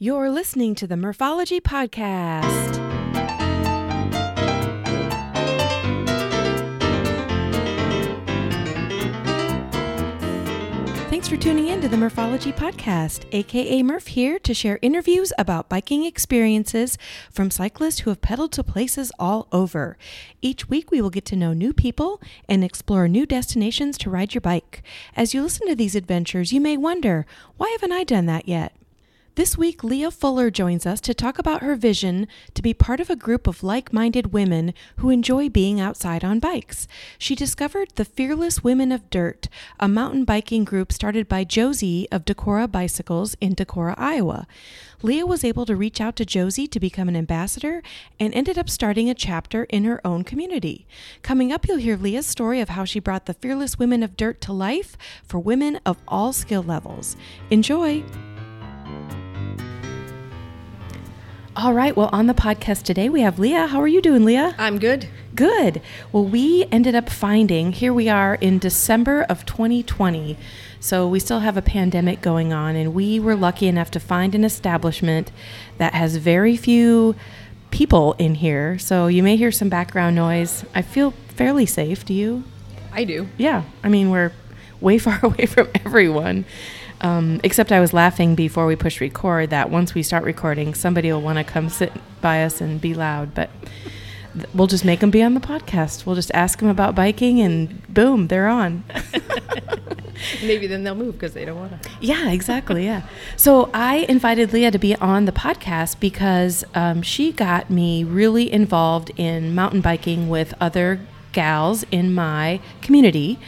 You're listening to the Murphology Podcast. Thanks for tuning in to the Murphology Podcast, aka Murph here to share interviews about biking experiences from cyclists who have pedaled to places all over. Each week, we will get to know new people and explore new destinations to ride your bike. As you listen to these adventures, you may wonder, why haven't I done that yet? This week, Leah Fuller joins us to talk about her vision to be part of a group of like minded women who enjoy being outside on bikes. She discovered the Fearless Women of Dirt, a mountain biking group started by Josie of Decorah Bicycles in Decorah, Iowa. Leah was able to reach out to Josie to become an ambassador and ended up starting a chapter in her own community. Coming up, you'll hear Leah's story of how she brought the Fearless Women of Dirt to life for women of all skill levels. Enjoy! All right. Well, on the podcast today, we have Leah. How are you doing, Leah? I'm good. Good. Well, we ended up finding, here we are in December of 2020. So we still have a pandemic going on, and we were lucky enough to find an establishment that has very few people in here. So you may hear some background noise. I feel fairly safe. Do you? I do. Yeah. I mean, we're way far away from everyone. Um, except I was laughing before we pushed record that once we start recording, somebody will want to come sit by us and be loud. But th- we'll just make them be on the podcast. We'll just ask them about biking, and boom, they're on. Maybe then they'll move because they don't want to. Yeah, exactly. Yeah. So I invited Leah to be on the podcast because um, she got me really involved in mountain biking with other gals in my community.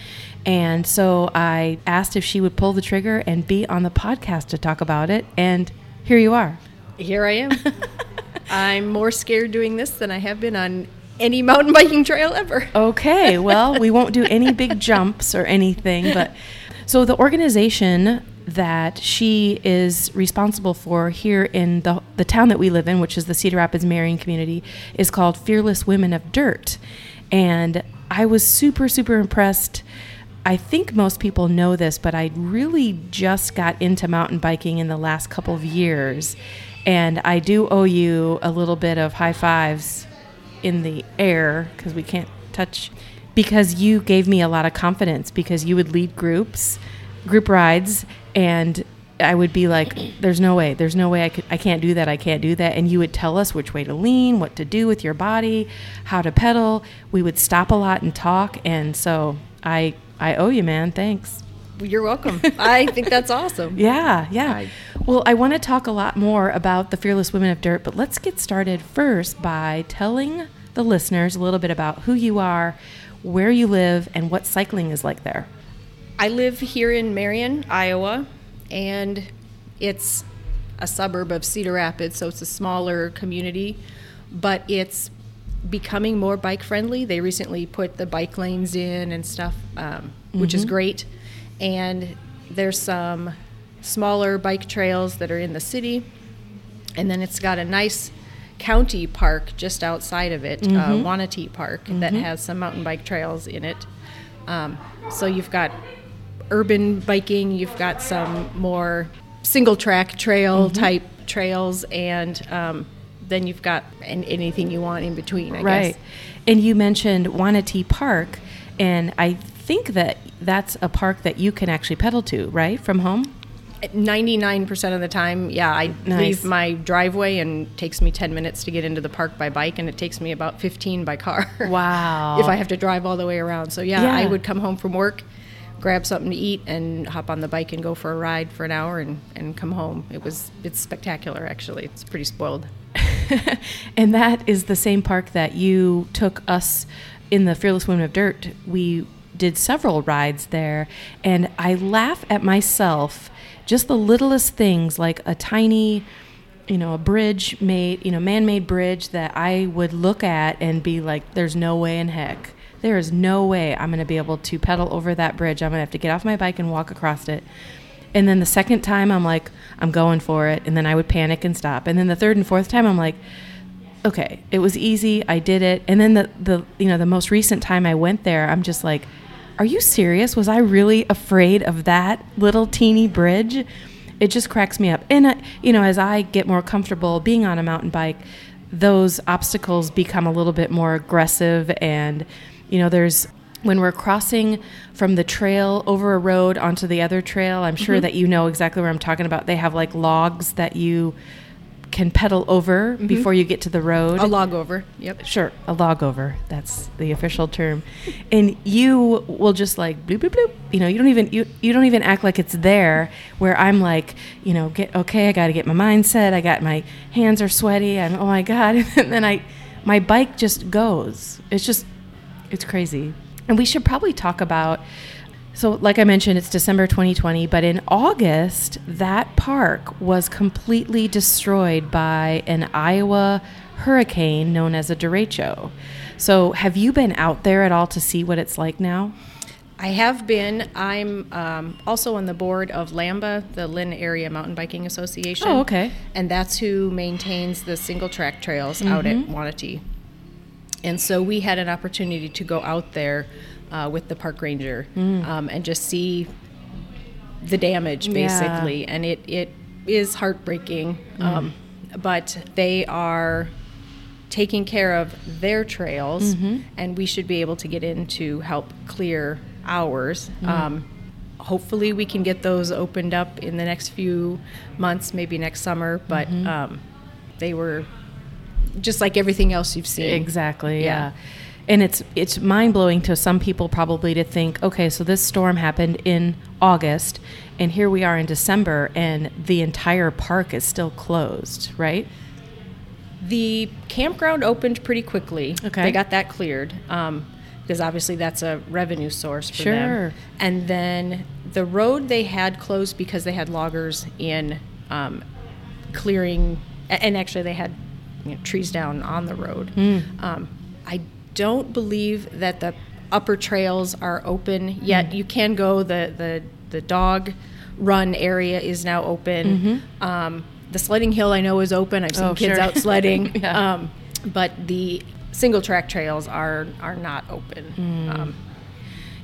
And so I asked if she would pull the trigger and be on the podcast to talk about it. And here you are. Here I am. I'm more scared doing this than I have been on any mountain biking trail ever. Okay, well, we won't do any big jumps or anything, but so the organization that she is responsible for here in the, the town that we live in, which is the Cedar Rapids Marion community, is called Fearless Women of Dirt. And I was super, super impressed I think most people know this, but I really just got into mountain biking in the last couple of years. And I do owe you a little bit of high fives in the air because we can't touch, because you gave me a lot of confidence because you would lead groups, group rides, and I would be like, "There's no way. There's no way I could. I can't do that. I can't do that." And you would tell us which way to lean, what to do with your body, how to pedal. We would stop a lot and talk, and so I I owe you, man. Thanks. You're welcome. I think that's awesome. Yeah, yeah. I, well, I want to talk a lot more about the Fearless Women of Dirt, but let's get started first by telling the listeners a little bit about who you are, where you live, and what cycling is like there. I live here in Marion, Iowa, and it's a suburb of Cedar Rapids, so it's a smaller community, but it's becoming more bike friendly. They recently put the bike lanes in and stuff, um, which mm-hmm. is great. And there's some smaller bike trails that are in the city, and then it's got a nice county park just outside of it, uh, mm-hmm. uh, Wanatee Park, mm-hmm. that has some mountain bike trails in it. Um, so you've got urban biking, you've got some more single track trail mm-hmm. type trails, and um, then you've got anything you want in between, I right. guess. And you mentioned Wanatee Park, and I think that that's a park that you can actually pedal to, right, from home? 99% of the time, yeah, I nice. leave my driveway and it takes me 10 minutes to get into the park by bike and it takes me about 15 by car. Wow. if I have to drive all the way around. So yeah, yeah, I would come home from work, grab something to eat and hop on the bike and go for a ride for an hour and, and come home. It was it's spectacular actually. It's pretty spoiled. and that is the same park that you took us in the Fearless Women of Dirt. We did several rides there, and I laugh at myself just the littlest things like a tiny you know a bridge made you know man-made bridge that i would look at and be like there's no way in heck. There is no way i'm going to be able to pedal over that bridge. I'm going to have to get off my bike and walk across it and then the second time, I'm like, I'm going for it. And then I would panic and stop. And then the third and fourth time, I'm like, okay, it was easy. I did it. And then the, the you know, the most recent time I went there, I'm just like, are you serious? Was I really afraid of that little teeny bridge? It just cracks me up. And, uh, you know, as I get more comfortable being on a mountain bike, those obstacles become a little bit more aggressive. And, you know, there's when we're crossing from the trail over a road onto the other trail, I'm sure Mm-hmm. that you know exactly where I'm talking about. They have like logs that you can pedal over before you get to the road. Mm-hmm. A log over. Yep. Sure, a log over. That's the official term. And you will just like bloop bloop bloop. You know, you don't even you, you don't even act like it's there. Where I'm like, you know, get okay. I got to get my mindset. I got my hands are sweaty. I'm oh my god. And then I, my bike just goes. It's just, it's crazy. And we should probably talk about. So, like I mentioned, it's December 2020, but in August, that park was completely destroyed by an Iowa hurricane known as a derecho. So, have you been out there at all to see what it's like now? I have been. I'm um, also on the board of LAMBA, the Linn Area Mountain Biking Association. Oh, okay. And that's who maintains the single track trails out at Mm-hmm. Wanatee. And so we had an opportunity to go out there uh, with the park ranger Mm. um, and just see the damage, Yeah. basically. And it, it is heartbreaking. Mm. Um, but they are taking care of their trails, Mm-hmm. and we should be able to get in to help clear ours. Mm. Um, hopefully, we can get those opened up in the next few months, maybe next summer. But Mm-hmm. um, they were just like everything else you've seen. Exactly. Yeah. Yeah. And it's it's mind blowing to some people probably to think, okay, so this storm happened in August, and here we are in December, and the entire park is still closed, right? The campground opened pretty quickly. Okay. They got that cleared um, because obviously that's a revenue source for Sure. them. And then the road they had closed because they had loggers in um, clearing, and actually they had you know, trees down on the road. Um, I don't believe that the upper trails are open yet. You can go the the the dog run area is now open. Um, the sledding hill I know is open. I've seen Oh, kids sure. out sledding. Yeah. um, but the single track trails are are not open. Um,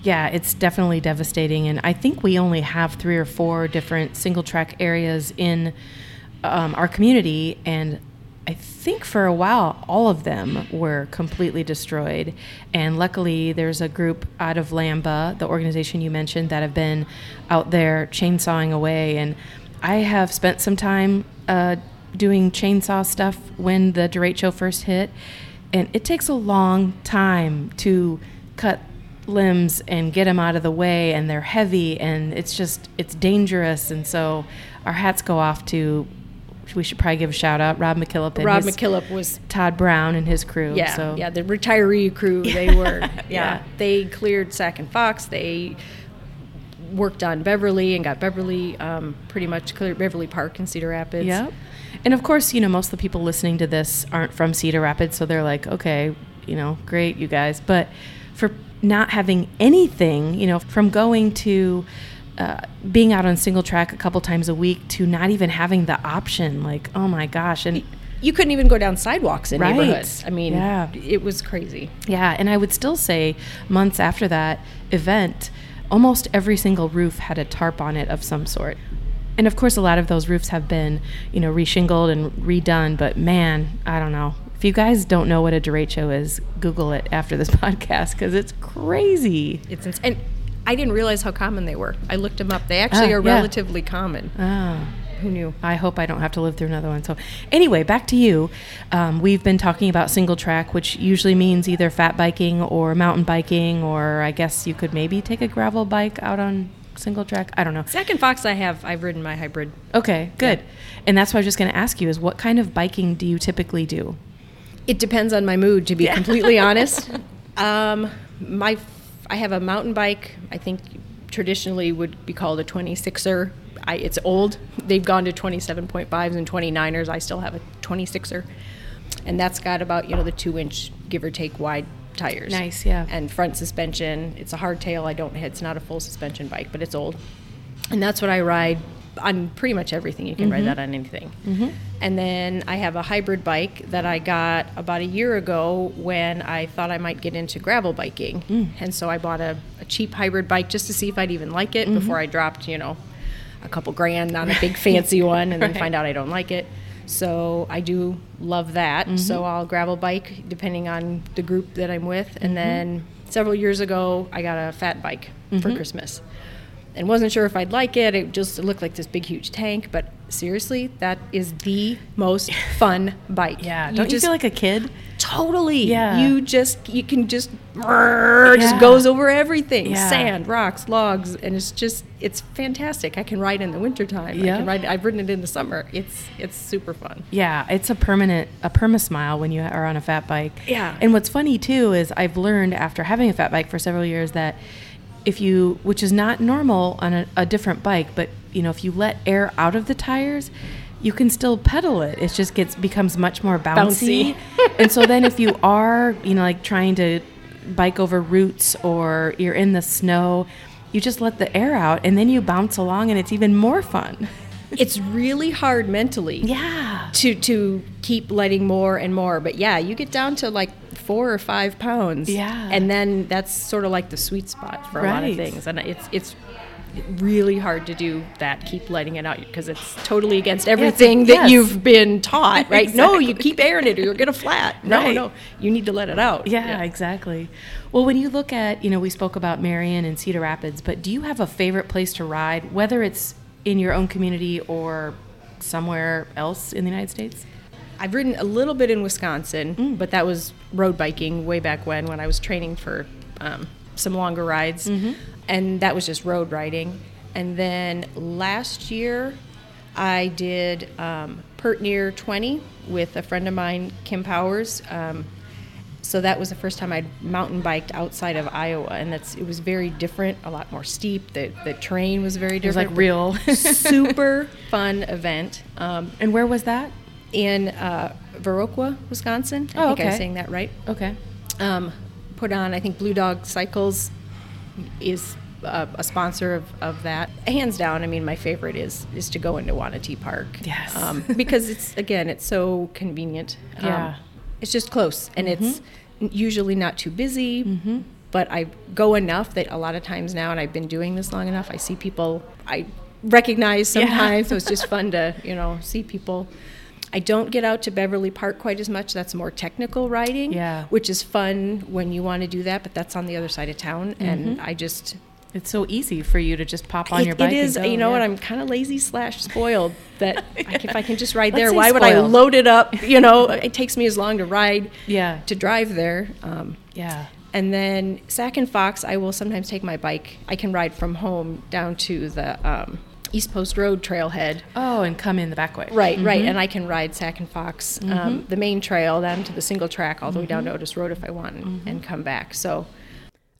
Yeah, it's definitely devastating. And I think we only have three or four different single track areas in um, our community. And I think for a while, all of them were completely destroyed. And luckily, there's a group out of Lamba, the organization you mentioned, that have been out there chainsawing away. And I have spent some time uh, doing chainsaw stuff when the derecho first hit. And it takes a long time to cut limbs and get them out of the way and they're heavy and it's just it's dangerous and so our hats go off to we should probably give a shout out rob mckillop and Rob McKillop was todd brown and his crew yeah so yeah the retiree crew they were yeah. Yeah. they cleared Sac and Fox they worked on Beverly and got Beverly um, pretty much cleared Beverly Park in Cedar Rapids. Yep. And of course, you know, most of the people listening to this aren't from Cedar Rapids, so they're like, okay, you know, great, you guys. But for not having anything, you know, from going to uh, being out on single track a couple times a week to not even having the option, like, oh my gosh. And You couldn't even go down sidewalks in Right. neighborhoods. I mean, Yeah. it was crazy. Yeah, and I would still say months after that event, almost every single roof had a tarp on it of some sort. And of course, a lot of those roofs have been, you know, reshingled and redone. But man, I don't know. If you guys don't know what a derecho is, Google it after this podcast because it's crazy. It's ins- and I didn't realize how common they were. I looked them up. They actually Ah, are yeah. relatively common. Oh. Who knew? I hope I don't have to live through another one. So, anyway, back to you. Um, we've been talking about single track, which usually means either fat biking or mountain biking, or I guess you could maybe take a gravel bike out on single track. I don't know. Sac and Fox, I have. I've ridden my hybrid. Okay, good. And that's what I was just going to ask you: is what kind of biking do you typically do? It depends on my mood, to be completely honest. Um, my, I have a mountain bike. I think traditionally would be called a 26er. I, it's old. They've gone to 27.5s and 29ers. I still have a 26er, and that's got about you know the two inch give or take wide tires. Nice, yeah. And front suspension. It's a hardtail. I don't. It's not a full suspension bike, but it's old, and that's what I ride on pretty much everything. You can ride that on anything. And then I have a hybrid bike that I got about a year ago when I thought I might get into gravel biking. And so I bought a, a cheap hybrid bike just to see if I'd even like it before I dropped, you know, a couple grand on a big fancy one and then Right. find out I don't like it. So I do love that. Mm-hmm. So I'll gravel bike depending on the group that I'm with. Mm-hmm. And then several years ago, I got a fat bike for Mm-hmm. Christmas. And wasn't sure if I'd like it. It just looked like this big, huge tank. But seriously, that is the most fun bike. Yeah. Don't you feel like a kid? totally? Yeah. You just you can just just goes over everything. Yeah. Sand, rocks, logs, and it's just it's fantastic. I can ride in the wintertime. I Yeah. can ride. I've ridden it in the summer. It's it's super fun. Yeah, it's a permanent a perma smile when you are on a fat bike. Yeah. And what's funny too is I've learned after having a fat bike for several years that if you which is not normal on a, a different bike, but you know, if you let air out of the tires, you can still pedal it. It just gets becomes much more bouncy. Bouncy. and so then if you are, you know, like trying to bike over roots or you're in the snow, you just let the air out and then you bounce along and it's even more fun. It's really hard mentally. Yeah. To to keep letting more and more, but yeah, you get down to like four or five pounds. Yeah. And then that's sort of like the sweet spot for a lot of things, and it's it's really hard to do that keep letting it out because it's totally against everything that yes. you've been taught right no you keep airing it or you're gonna flat no Right. no you need to let it out Yeah, exactly. Well, when you look at, you know, we spoke about Marion and Cedar Rapids, but do you have a favorite place to ride, whether it's in your own community or somewhere else in the United States? I've ridden a little bit in Wisconsin, but that was road biking way back when, when I was training for um, some longer rides, and that was just road riding. And then last year, I did um, Pert Near 20 with a friend of mine, Kim Powers. Um, so that was the first time I'd mountain biked outside of Iowa, and that's it was very different, a lot more steep. The the terrain was very different. It was like real. super fun event. Um, and where was that? in uh, Viroqua, Wisconsin. I Oh, think I'm saying that right. Okay. Um, put on, I think Blue Dog Cycles is uh, a sponsor of, of that. Hands down, I mean, my favorite is is to go into Wanatee Park. Yes. Um, because it's again, it's so convenient. Um, Yeah. It's just close, and it's Mm-hmm. usually not too busy. But I go enough that a lot of times now, and I've been doing this long enough, I see people I recognize Yeah. sometimes. so it's just fun to you know see people. I don't get out to Beverly Park quite as much. That's more technical riding, Yeah. which is fun when you want to do that. But that's on the other side of town, and I just It's so easy for you to just pop on it- your bike. It is, go, you know what? I'm kind of lazy slash spoiled that I, if I can just ride Let's there, why would I load it up? You know, it takes me as long to ride Yeah. to drive there. Um, Yeah. and then Sac and Fox, I will sometimes take my bike. I can ride from home down to the um, East Post Road trailhead. Oh, and come in the back way. Right, right, and I can ride Sac and Fox, um, the main trail, down to the single track, all the way down to Otis Road if I want, and, and come back. So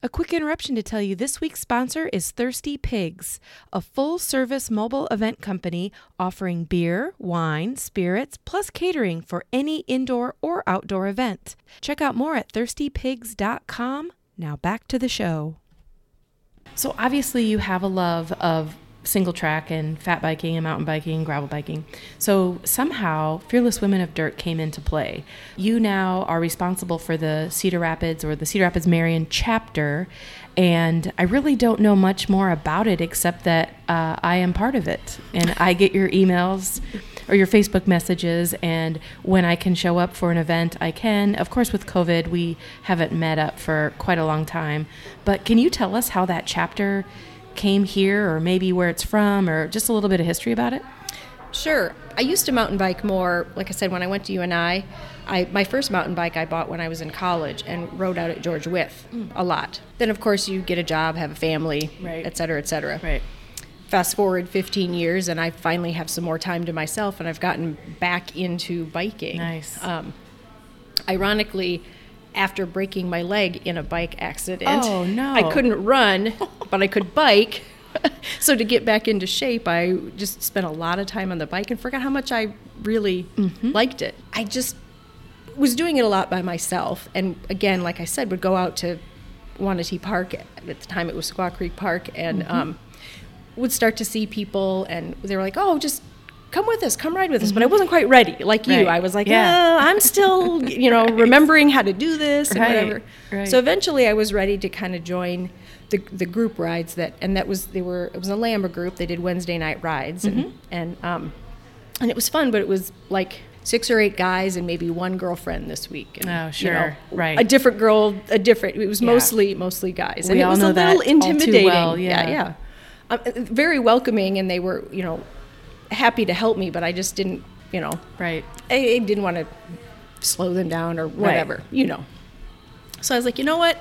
A quick interruption to tell you this week's sponsor is Thirsty Pigs, a full service mobile event company offering beer, wine, spirits, plus catering for any indoor or outdoor event. Check out more at thirstypigs.com. Now back to the show. So, obviously, you have a love of single track and fat biking and mountain biking and gravel biking. So, somehow, Fearless Women of Dirt came into play. You now are responsible for the Cedar Rapids or the Cedar Rapids Marion chapter. And I really don't know much more about it except that uh, I am part of it. And I get your emails or your Facebook messages. And when I can show up for an event, I can. Of course, with COVID, we haven't met up for quite a long time. But can you tell us how that chapter came here, or maybe where it's from, or just a little bit of history about it? Sure. I used to mountain bike more, like I said, when I went to UNI. I, my first mountain bike I bought when I was in college and rode out at George Wyth a lot. Then, of course, you get a job, have a family, Right. et cetera, et cetera. Right. Fast forward 15 years, and I finally have some more time to myself, and I've gotten back into biking. Nice. Um, ironically, after breaking my leg in a bike accident, Oh, no. I couldn't run, but I could bike. so to get back into shape, I just spent a lot of time on the bike and forgot how much I really Mm-hmm. liked it. I just was doing it a lot by myself, and again, like I said, would go out to Wanatee Park. At the time, it was Squaw Creek Park, and Mm-hmm. um, would start to see people, and they were like, "Oh, just." Come with us, come ride with us. But I wasn't quite ready, like you. I was like, Yeah. yeah, I'm still, you know, remembering how to do this and Right. whatever. Right. So eventually, I was ready to kind of join the the group rides that, and that was they were it was a Lamba group. They did Wednesday night rides, and Mm-hmm. and um, and it was fun, but it was like six or eight guys and maybe one girlfriend this week. And, Oh, you sure. know, Right. A different girl, a different. It was Yeah. mostly mostly guys, and We it all was know a little intimidating. well, yeah, yeah. yeah. Um, very welcoming, and they were you know happy to help me, but I just didn't you know Right. I, I didn't want to slow them down or whatever, you know. So I was like, you know what?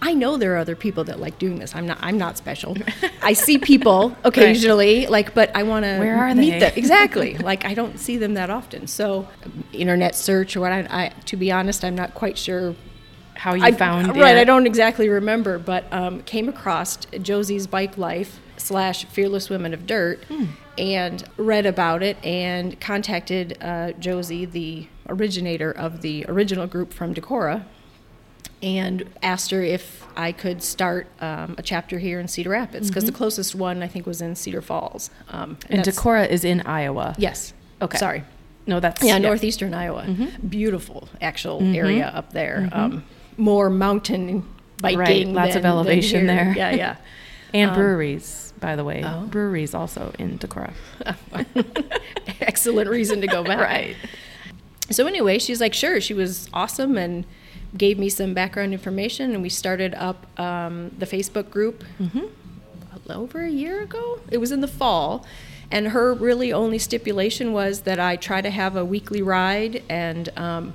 I know there are other people that like doing this. I'm not. I'm not special. I see people occasionally, like, but I want to Where are meet they? them exactly. like, I don't see them that often. So, internet search or what? I, I to be honest, I'm not quite sure How you I, found right. it. I don't exactly remember, but um, came across Josie's Bike Life slash Fearless Women of Dirt, Hmm. And read about it and contacted uh, Josie, the originator of the original group from Decorah, and asked her if I could start um, a chapter here in Cedar Rapids because the closest one I think was in Cedar Falls. Um, Mm-hmm. And that's- Decorah is in Iowa. Yes. Okay. Sorry. No, that's Yeah, northeastern Iowa. Beautiful actual area up there. Um, more mountain biking. Right, lots of than- than elevation here. there. Yeah, yeah. And breweries, by the way. oh. Breweries also in Decorah. Excellent reason to go back. Right. So anyway, she's like, sure. She was awesome and gave me some background information, and we started up um, the Facebook group over a year ago. It was in the fall, and her really only stipulation was that I try to have a weekly ride, and um,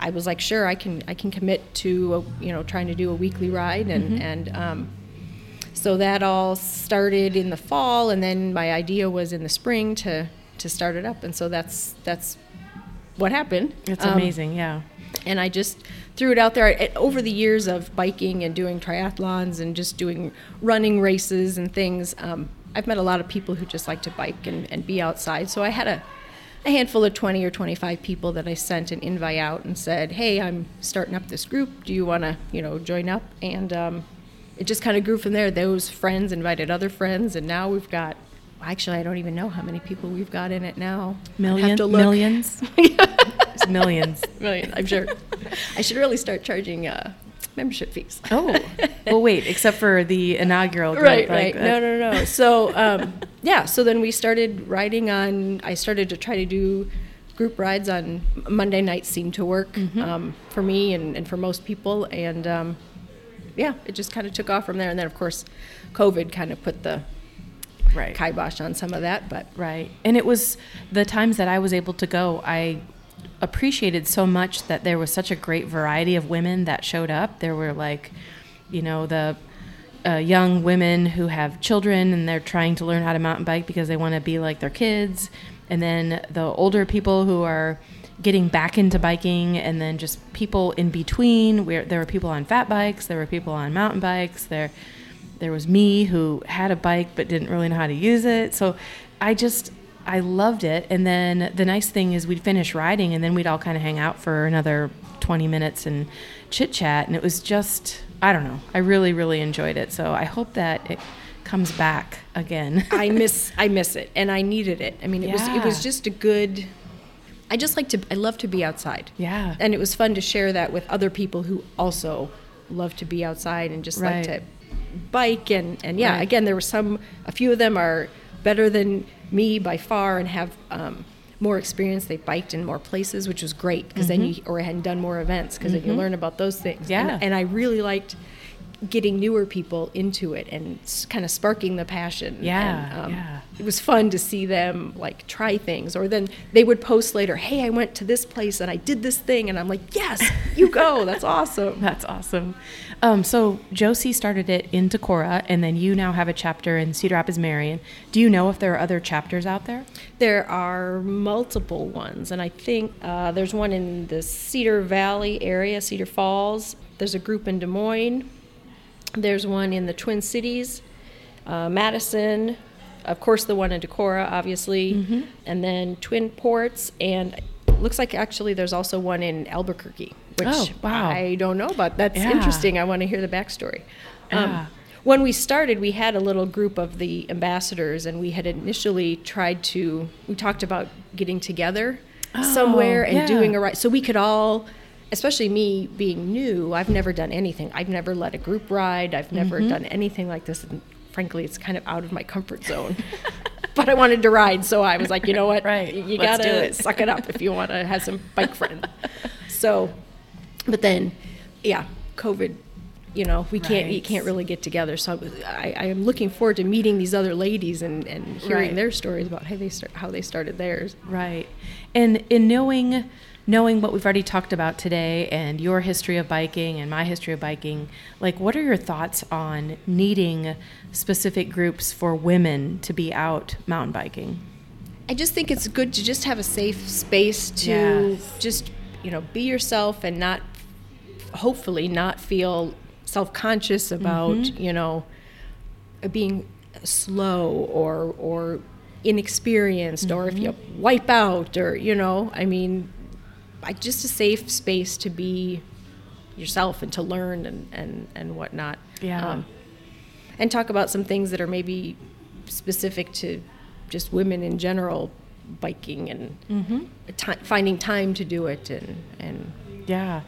I was like, sure, I can I can commit to a, you know trying to do a weekly ride, and and um, so that all started in the fall, and then my idea was in the spring to to start it up, and so that's that's what happened. It's Um, amazing, yeah. and I just threw it out there. It, over the years of biking and doing triathlons and just doing running races and things, um, I've met a lot of people who just like to bike and, and be outside. So I had a, a handful of 20 or 25 people that I sent an invite out and said, "Hey, I'm starting up this group. Do you want to, you know, join up?" And um, it just kind of grew from there. Those friends invited other friends, and now we've got. Actually, I don't even know how many people we've got in it now. I'd have to look. millions. It's millions. Million, I'm sure. I should really start charging uh, membership fees. Oh, well, wait. Except for the inaugural, group, right, like, right. No, no, no. So, um, yeah. So then we started riding on. I started to try to do group rides on Monday nights. Seemed to work Mm-hmm. um, for me and, and for most people. And um, yeah, it just kind of took off from there. And then, of course, COVID kind of put the right. kibosh on some of that. But Right. And it was the times that I was able to go, I appreciated so much that there was such a great variety of women that showed up. There were like, you know, the uh, young women who have children and they're trying to learn how to mountain bike because they want to be like their kids. And then the older people who are getting back into biking and then just people in between where there were people on fat bikes, there were people on mountain bikes, there there was me who had a bike but didn't really know how to use it. So I just I loved it. And then the nice thing is we'd finish riding and then we'd all kind of hang out for another 20 minutes and chit chat. And it was just I don't know. I really really enjoyed it. So I hope that it comes back again. I miss I miss it, and I needed it. I mean, it was it was just a good. I just like to. I love to be outside. Yeah. and it was fun to share that with other people who also love to be outside and just Right. like to bike and and yeah. Right. Again, there were some. A few of them are better than me by far and have. Um, more experience, they biked in more places, which was great because then you or hadn't done more events because then you learn about those things. Mm-hmm. Yeah. and, and I really liked getting newer people into it and kind of sparking the passion. Yeah, and, um, yeah. It was fun to see them like try things, or then they would post later, "Hey, I went to this place and I did this thing," and I'm like, "Yes, you go. That's awesome." That's awesome. Um, so Josie started it in Decorah, and then you now have a chapter in Cedar Rapids, Marion. Do you know if there are other chapters out there? There are multiple ones, and I think uh, there's one in the Cedar Valley area, Cedar Falls. There's a group in Des Moines. There's one in the Twin Cities, uh, Madison, of course, the one in Decorah, obviously, and then Twin Ports, and it looks like actually there's also one in Albuquerque, which Oh, wow. I don't know about. That's Yeah. interesting. I want to hear the backstory. Um, Yeah. when we started, we had a little group of the ambassadors, and we had initially tried to. We talked about getting together somewhere and Oh, yeah. doing a ride, so we could all. Especially me being new, I've never done anything. I've never led a group ride. I've never Mm-hmm. done anything like this. And frankly, it's kind of out of my comfort zone. but I wanted to ride, so I was like, you know what? Right. You, Let's gotta it. suck it up if you want to have some bike friends. So, but then, yeah, COVID. You know, we can't you can't really get together. So I, I, I am looking forward to meeting these other ladies and, and hearing Right. their stories about how they start, how they started theirs. Right. And in knowing knowing what we've already talked about today and your history of biking and my history of biking, like what are your thoughts on needing specific groups for women to be out mountain biking? I just think it's good to just have a safe space to Yes. just you know be yourself and not hopefully not feel self-conscious about Mm-hmm. you know being slow or or inexperienced or if you Mm-hmm. wipe out or you know I mean like just a safe space to be yourself and to learn and and and whatnot Yeah. and talk about some things that are maybe specific to just women in general biking and Mm-hmm. ti- finding time to do it and and Yeah,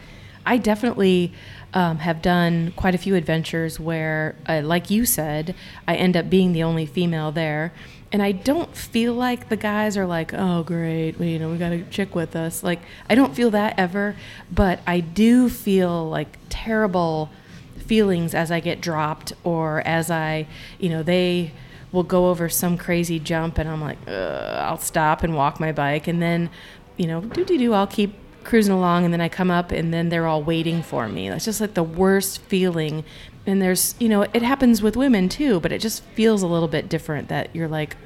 I definitely um, have done quite a few adventures where, uh, like you said, I end up being the only female there. And I don't feel like the guys are like, oh, great, well, you know, we got a chick with us. Like, I don't feel that ever. But I do feel like terrible feelings as I get dropped or as I, you know, they will go over some crazy jump and I'm like, I'll stop and walk my bike. And then, you know, do do do, I'll keep cruising along and then I come up and then they're all waiting for me. That's just like the worst feeling. And there's, you know, it happens with women too, but it just feels a little bit different that you're like,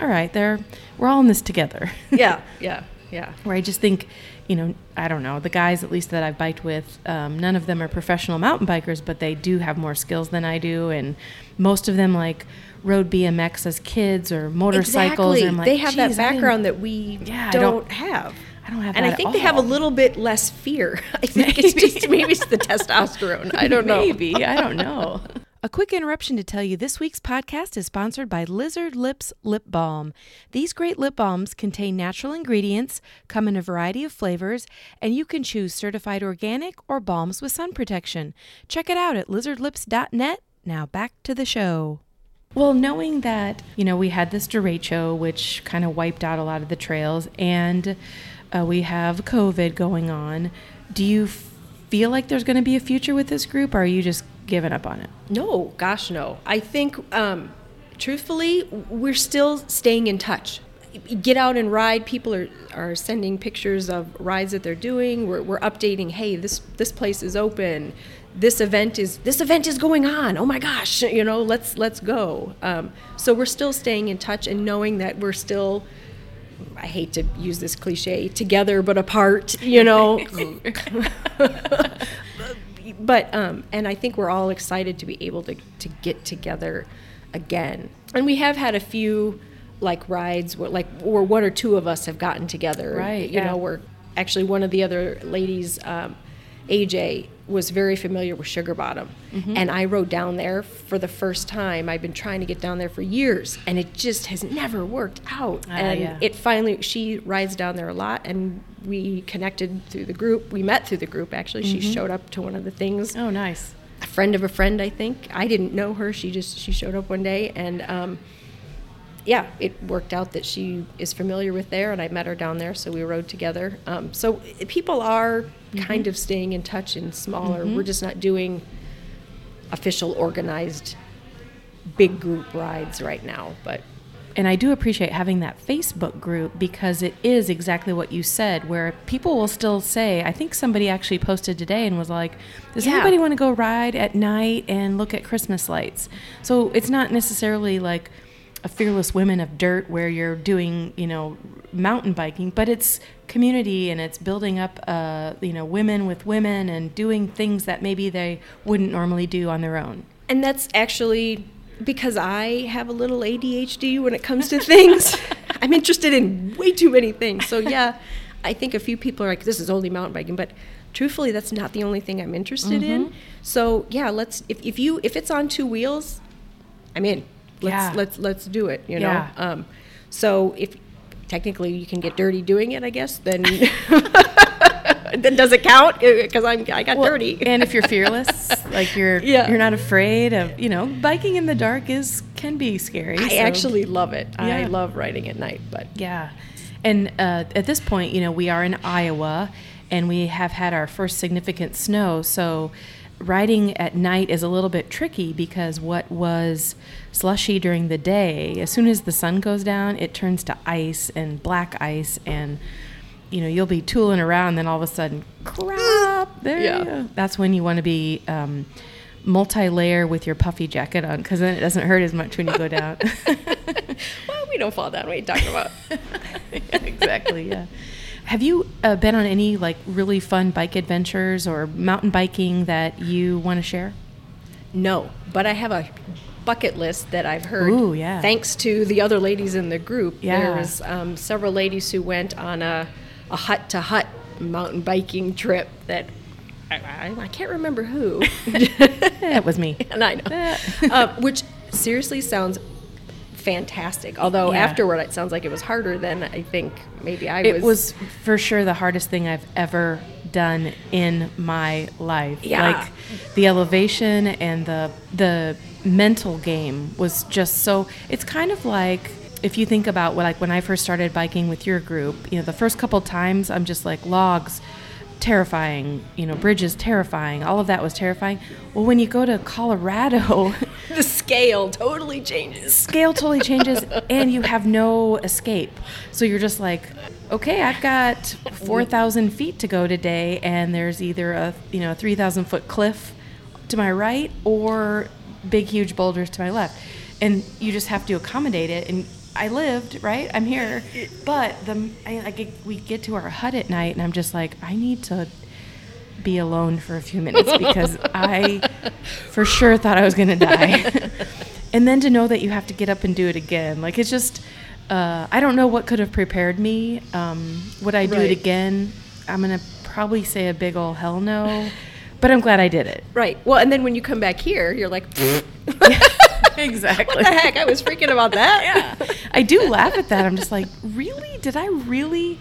all right, they're, we're all in this together. yeah yeah yeah where I just think, you know, I don't know, the guys at least that I've biked with, um, none of them are professional mountain bikers, but they do have more skills than I do, and most of them like rode BMX as kids or motorcycles. exactly like, they have that "Geez, I didn't- background that we Yeah, don't, don't- have I don't have and that I at think they have a little bit less fear. I think it's just maybe it's the testosterone. I don't know. Maybe. I don't know. A quick interruption to tell you this week's podcast is sponsored by Lizard Lips Lip Balm. These great lip balms contain natural ingredients, come in a variety of flavors, and you can choose certified organic or balms with sun protection. Check it out at lizardlips.net. Now back to the show. Well, knowing that, you know, we had this derecho, which kind of wiped out a lot of the trails, and uh, we have COVID going on, do you feel like there's going to be a future with this group, or are you just giving up on it? No, gosh, no. I think, um, truthfully, we're still staying in touch. Get out and ride. People are, are sending pictures of rides that they're doing. We're, we're updating. Hey, this this place is open. This event is this event is going on. Oh my gosh, you know, let's let's go. Um, so we're still staying in touch and knowing that we're still. I hate to use this cliche, together but apart. You know, but um, and I think we're all excited to be able to to get together again. And we have had a few like rides where like where one or two of us have gotten together. Right, You yeah. know, where actually one of the other ladies, um, AJ, was very familiar with Sugar Bottom, Mm-hmm. and I rode down there for the first time. I've been trying to get down there for years, and it just has never worked out. Ah, and yeah. it finally, she rides down there a lot, and we connected through the group. We met through the group actually. She showed up to one of the things Oh, nice. a friend of a friend, I think. I didn't know her. She just she showed up one day, and um, yeah, it worked out that she is familiar with there, and I met her down there, so we rode together. Um, so people are kind of staying in touch in smaller. We're just not doing official organized big group rides right now, but And I do appreciate having that Facebook group because it is exactly what you said, where people will still say, I think somebody actually posted today and was like, Does Yeah. anybody want to go ride at night and look at Christmas lights? So it's not necessarily like a fearless women of dirt where you're doing, you know, mountain biking, but it's community and it's building up, uh, you know, women with women and doing things that maybe they wouldn't normally do on their own. And that's actually because I have a little ADHD when it comes to things. I'm interested in way too many things. So yeah, I think a few people are like, this is only mountain biking, but truthfully, that's not the only thing I'm interested in. Mm-hmm. So yeah, let's if, if you if it's on two wheels, I'm in. Let's Yeah. let's let's do it. You know. Yeah. Um, so if technically you can get dirty doing it, I guess then then does it count? Because I'm I got Well, dirty. and if you're fearless, like you're Yeah. you're not afraid of, you know, biking in the dark is can be scary. I so- actually love it. I love riding at night, but Yeah. And uh, at this point, you know, we are in Iowa and we have had our first significant snow. So riding at night is a little bit tricky because what was slushy during the day, as soon as the sun goes down, it turns to ice and black ice. And, you know, you'll be tooling around, then all of a sudden, crap, there Yeah. you go. That's when you want to be. Um, multi-layer with your puffy jacket on because then it doesn't hurt as much when you go down well, we don't fall down. What are you talking about? exactly. Yeah. Have you uh, been on any like really fun bike adventures or mountain biking that you want to share? No, but I have a bucket list that I've heard. Ooh, yeah. Thanks to the other ladies in the group. Yeah. There was um, several ladies who went on a, a hut to hut mountain biking trip that I, I, I can't remember who. That was me. and I know. uh, which seriously sounds fantastic. Although Yeah. afterward it sounds like it was harder than I think maybe I It was for sure the hardest thing I've ever done in my life. Yeah. Like the elevation and the the mental game was just so it's kind of like if you think about what like when I first started biking with your group, you know, the first couple times I'm just like logs terrifying, you know, bridges terrifying. All of that was terrifying. Well, when you go to Colorado, the scale totally changes. scale totally changes and you have no escape. So you're just like, okay, I've got 4,000 feet to go today and there's either a, you know, a 3,000 foot cliff to my right or big, huge boulders to my left. And you just have to accommodate it. And I lived, right? I'm here. But the, I, I get, we get to our hut at night and I'm just like, I need to be alone for a few minutes because I for sure thought I was going to die. and then to know that you have to get up and do it again. Like it's just, uh, I don't know what could have prepared me. Um, would I do Right. it again? I'm going to probably say a big ol' hell no. But I'm glad I did it. Right. Well, and then when you come back here, you're like, exactly. what the heck? I was freaking about that. yeah. I do laugh at that. I'm just like, really? Did I really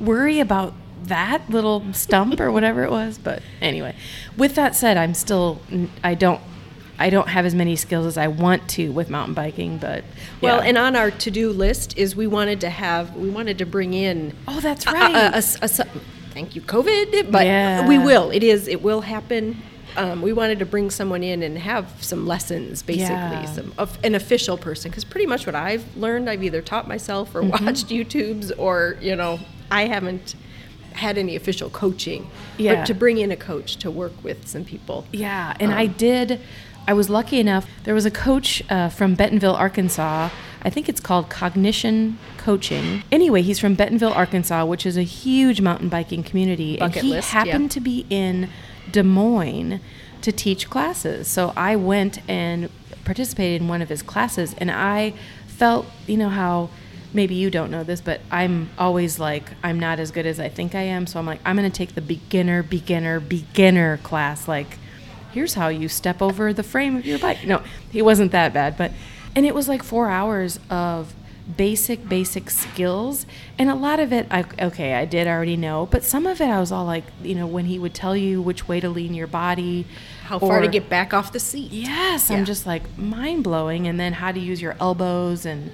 worry about that little stump or whatever it was? But anyway, with that said, I'm still I don't I don't have as many skills as I want to with mountain biking, but Well, yeah. and on our to-do list is we wanted to have we wanted to bring in oh, that's a- a- right. a- a s- a s- thank you COVID, but Yeah. we will. It is it will happen. Um, we wanted to bring someone in and have some lessons, basically, Yeah. some of an official person. Because pretty much what I've learned, I've either taught myself or Mm-hmm. watched YouTubes, or you know, I haven't had any official coaching. Yeah. But to bring in a coach to work with some people. Yeah, and I Um, did. I was lucky enough. There was a coach uh, from Bentonville, Arkansas. I think it's called Cognition Coaching. Anyway, he's from Bentonville, Arkansas, which is a huge mountain biking community. Bucket and he list, yeah. happened to be in Des Moines to teach classes. So I went and participated in one of his classes, and I felt, you know, how maybe you don't know this, but I'm always like, I'm not as good as I think I am. So I'm like, I'm going to take the beginner, beginner, beginner class. Like, here's how you step over the frame of your bike. No, he wasn't that bad, but, and it was like four hours of basic, basic skills. And a lot of it, I, okay, I did already know, but some of it I was all like, you know, when he would tell you which way to lean your body, How far to get back off the seat? Yes, Yeah. I'm just like mind blowing. And then how to use your elbows. And,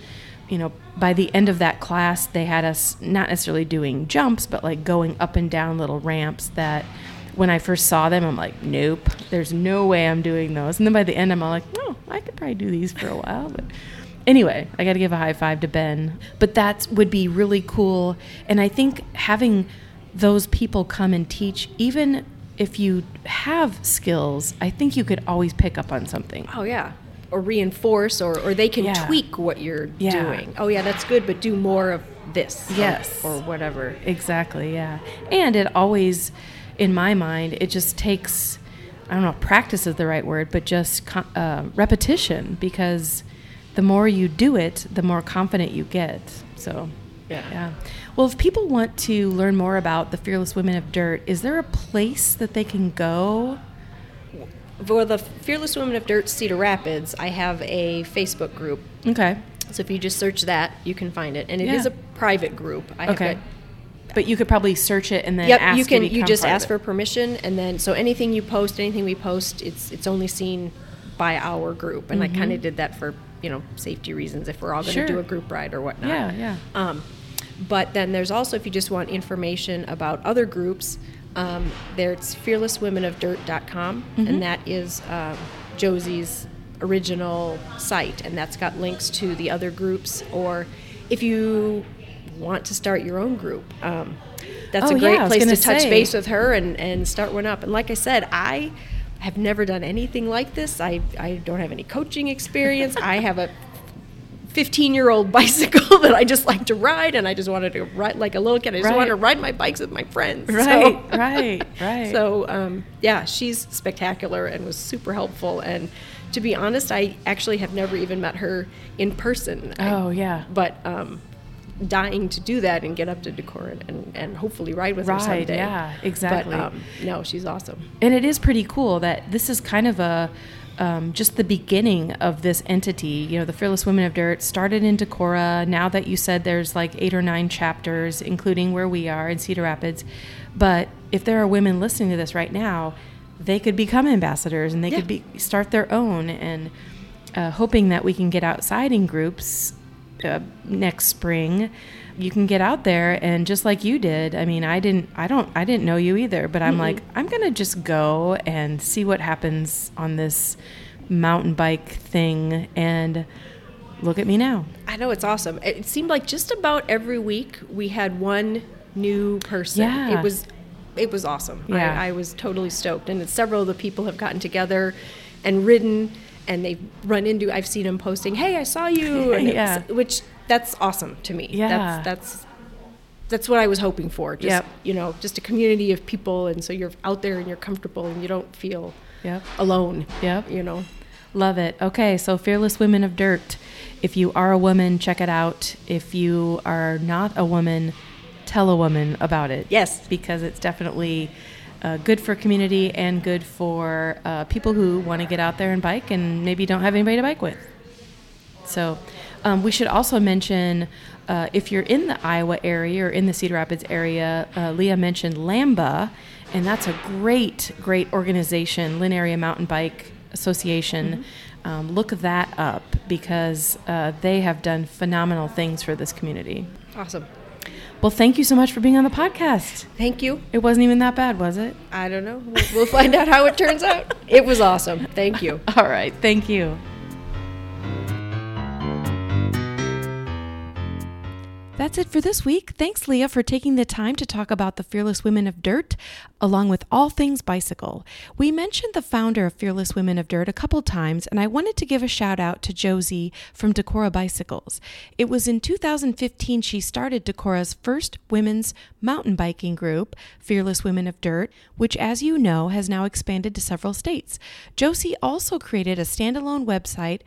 you know, by the end of that class, they had us not necessarily doing jumps, but like going up and down little ramps that when I first saw them, I'm like, nope, there's no way I'm doing those. And then by the end, I'm all like, oh, I could probably do these for a while. But anyway, I got to give a high five to Ben. But that would be really cool. And I think having those people come and teach, even if you have skills, I think you could always pick up on something. Oh yeah. Or reinforce, or, or they can Yeah. tweak what you're Yeah. doing. Oh yeah, that's good, but do more of this. or- Yes. Or, whatever. Exactly, yeah. And it always, in my mind, it just takes, I don't know, if practice is the right word, but just uh, repetition because the more you do it, the more confident you get. So, Yeah. Yeah. Well, if people want to learn more about the Fearless Women of Dirt, is there a place that they can go? For the Fearless Women of Dirt Cedar Rapids, I have a Facebook group. Okay. So if you just search that, you can find it. And it is Yeah. a private group. I Okay. have it. But you could probably search it and then Yep, ask you can. You just ask for permission, and then so anything you post, anything we post, it's it's only seen by our group. And I kind of did that for you know safety reasons if we're all going to Mm-hmm. Sure. do a group ride or whatnot. Yeah, yeah. Um, but then there's also if you just want information about other groups, um, there's fearlesswomenofdirt.com, Mm-hmm. and that is um, Josie's original site, and that's got links to the other groups. Or if you want to start your own group, um, that's Oh, a great yeah, place to gonna touch base with her and, and start one up. And like I said, I have never done anything like this. I, I don't have any coaching experience. I have a 15 year old bicycle that I just like to ride, and I just wanted to ride like a little kid. I just Right. wanted to ride my bikes with my friends. So- Right, right, right. So, um, yeah, she's spectacular and was super helpful. And to be honest, I actually have never even met her in person. I- Oh, yeah. But um, dying to do that and get up to Decorah and, and hopefully ride with her someday. yeah, exactly. But um, no, she's awesome. And it is pretty cool that this is kind of a um, just the beginning of this entity. You know, the Fearless Women of Dirt started in Decorah. Now that you said there's like eight or nine chapters, including where we are in Cedar Rapids. But if there are women listening to this right now, they could become ambassadors and they could be start their own. And uh, hoping that we can get outside in groups uh, next spring you can get out there and just like you did i mean i didn't i don't i didn't know you either but i'm like i'm gonna just go and see what happens on this mountain bike thing and look at me now I know it's awesome. It it seemed like just about every week we had one new person. Yeah. It was it was awesome. Yeah. I, I was totally stoked. And several of the people have gotten together and ridden and they've run into I've seen them posting, Hey, I saw you and Yeah. it's, which that's awesome to me. Yeah. That's that's that's what I was hoping for. Just Yep. you know, just a community of people and so you're out there and you're comfortable and you don't feel yep alone. Yep. You know. Love it. Okay, so Fearless Women of Dirt. If you are a woman, check it out. If you are not a woman, tell a woman about it. Yes. Because it's definitely uh, good for community and good for uh, people who want to get out there and bike and maybe don't have anybody to bike with. So, um, we should also mention uh, if you're in the Iowa area or in the Cedar Rapids area, uh, Leah mentioned Lamba, and that's a great, great organization, Linn Area Mountain Bike Association. Um, look that up because uh, they have done phenomenal things for this community. Awesome. Well, thank you so much for being on the podcast. Thank you. It wasn't even that bad, was it? I don't know. We'll, find out how it turns out. It was awesome. Thank you. All right, thank you. That's it for this week. Thanks, Leah, for taking the time to talk about the Fearless Women of Dirt, along with all things bicycle. We mentioned the founder of Fearless Women of Dirt a couple times, and I wanted to give a shout out to Josie from Decorah Bicycles. It was in 2015 she started Decorah's first women's mountain biking group, Fearless Women of Dirt, which, as you know, has now expanded to several states. Josie also created a standalone website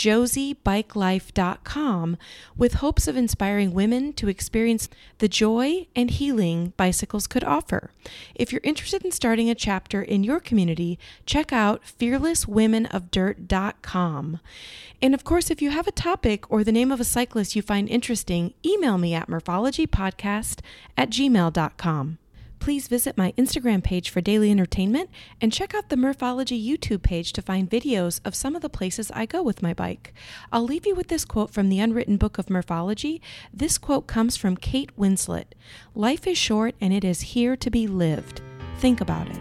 josiebikelife.com with hopes of inspiring women to experience the joy and healing bicycles could offer. If you're interested in starting a chapter in your community, check out fearlesswomenofdirt.com. And of course, if you have a topic or the name of a cyclist you find interesting, email me at murphologypodcast at gmail.com. Please visit my Instagram page for daily entertainment and check out the Murphology YouTube page to find videos of some of the places I go with my bike. I'll leave you with this quote from the Unwritten Book of Murphology. This quote comes from Kate Winslet Life is short and it is here to be lived. Think about it.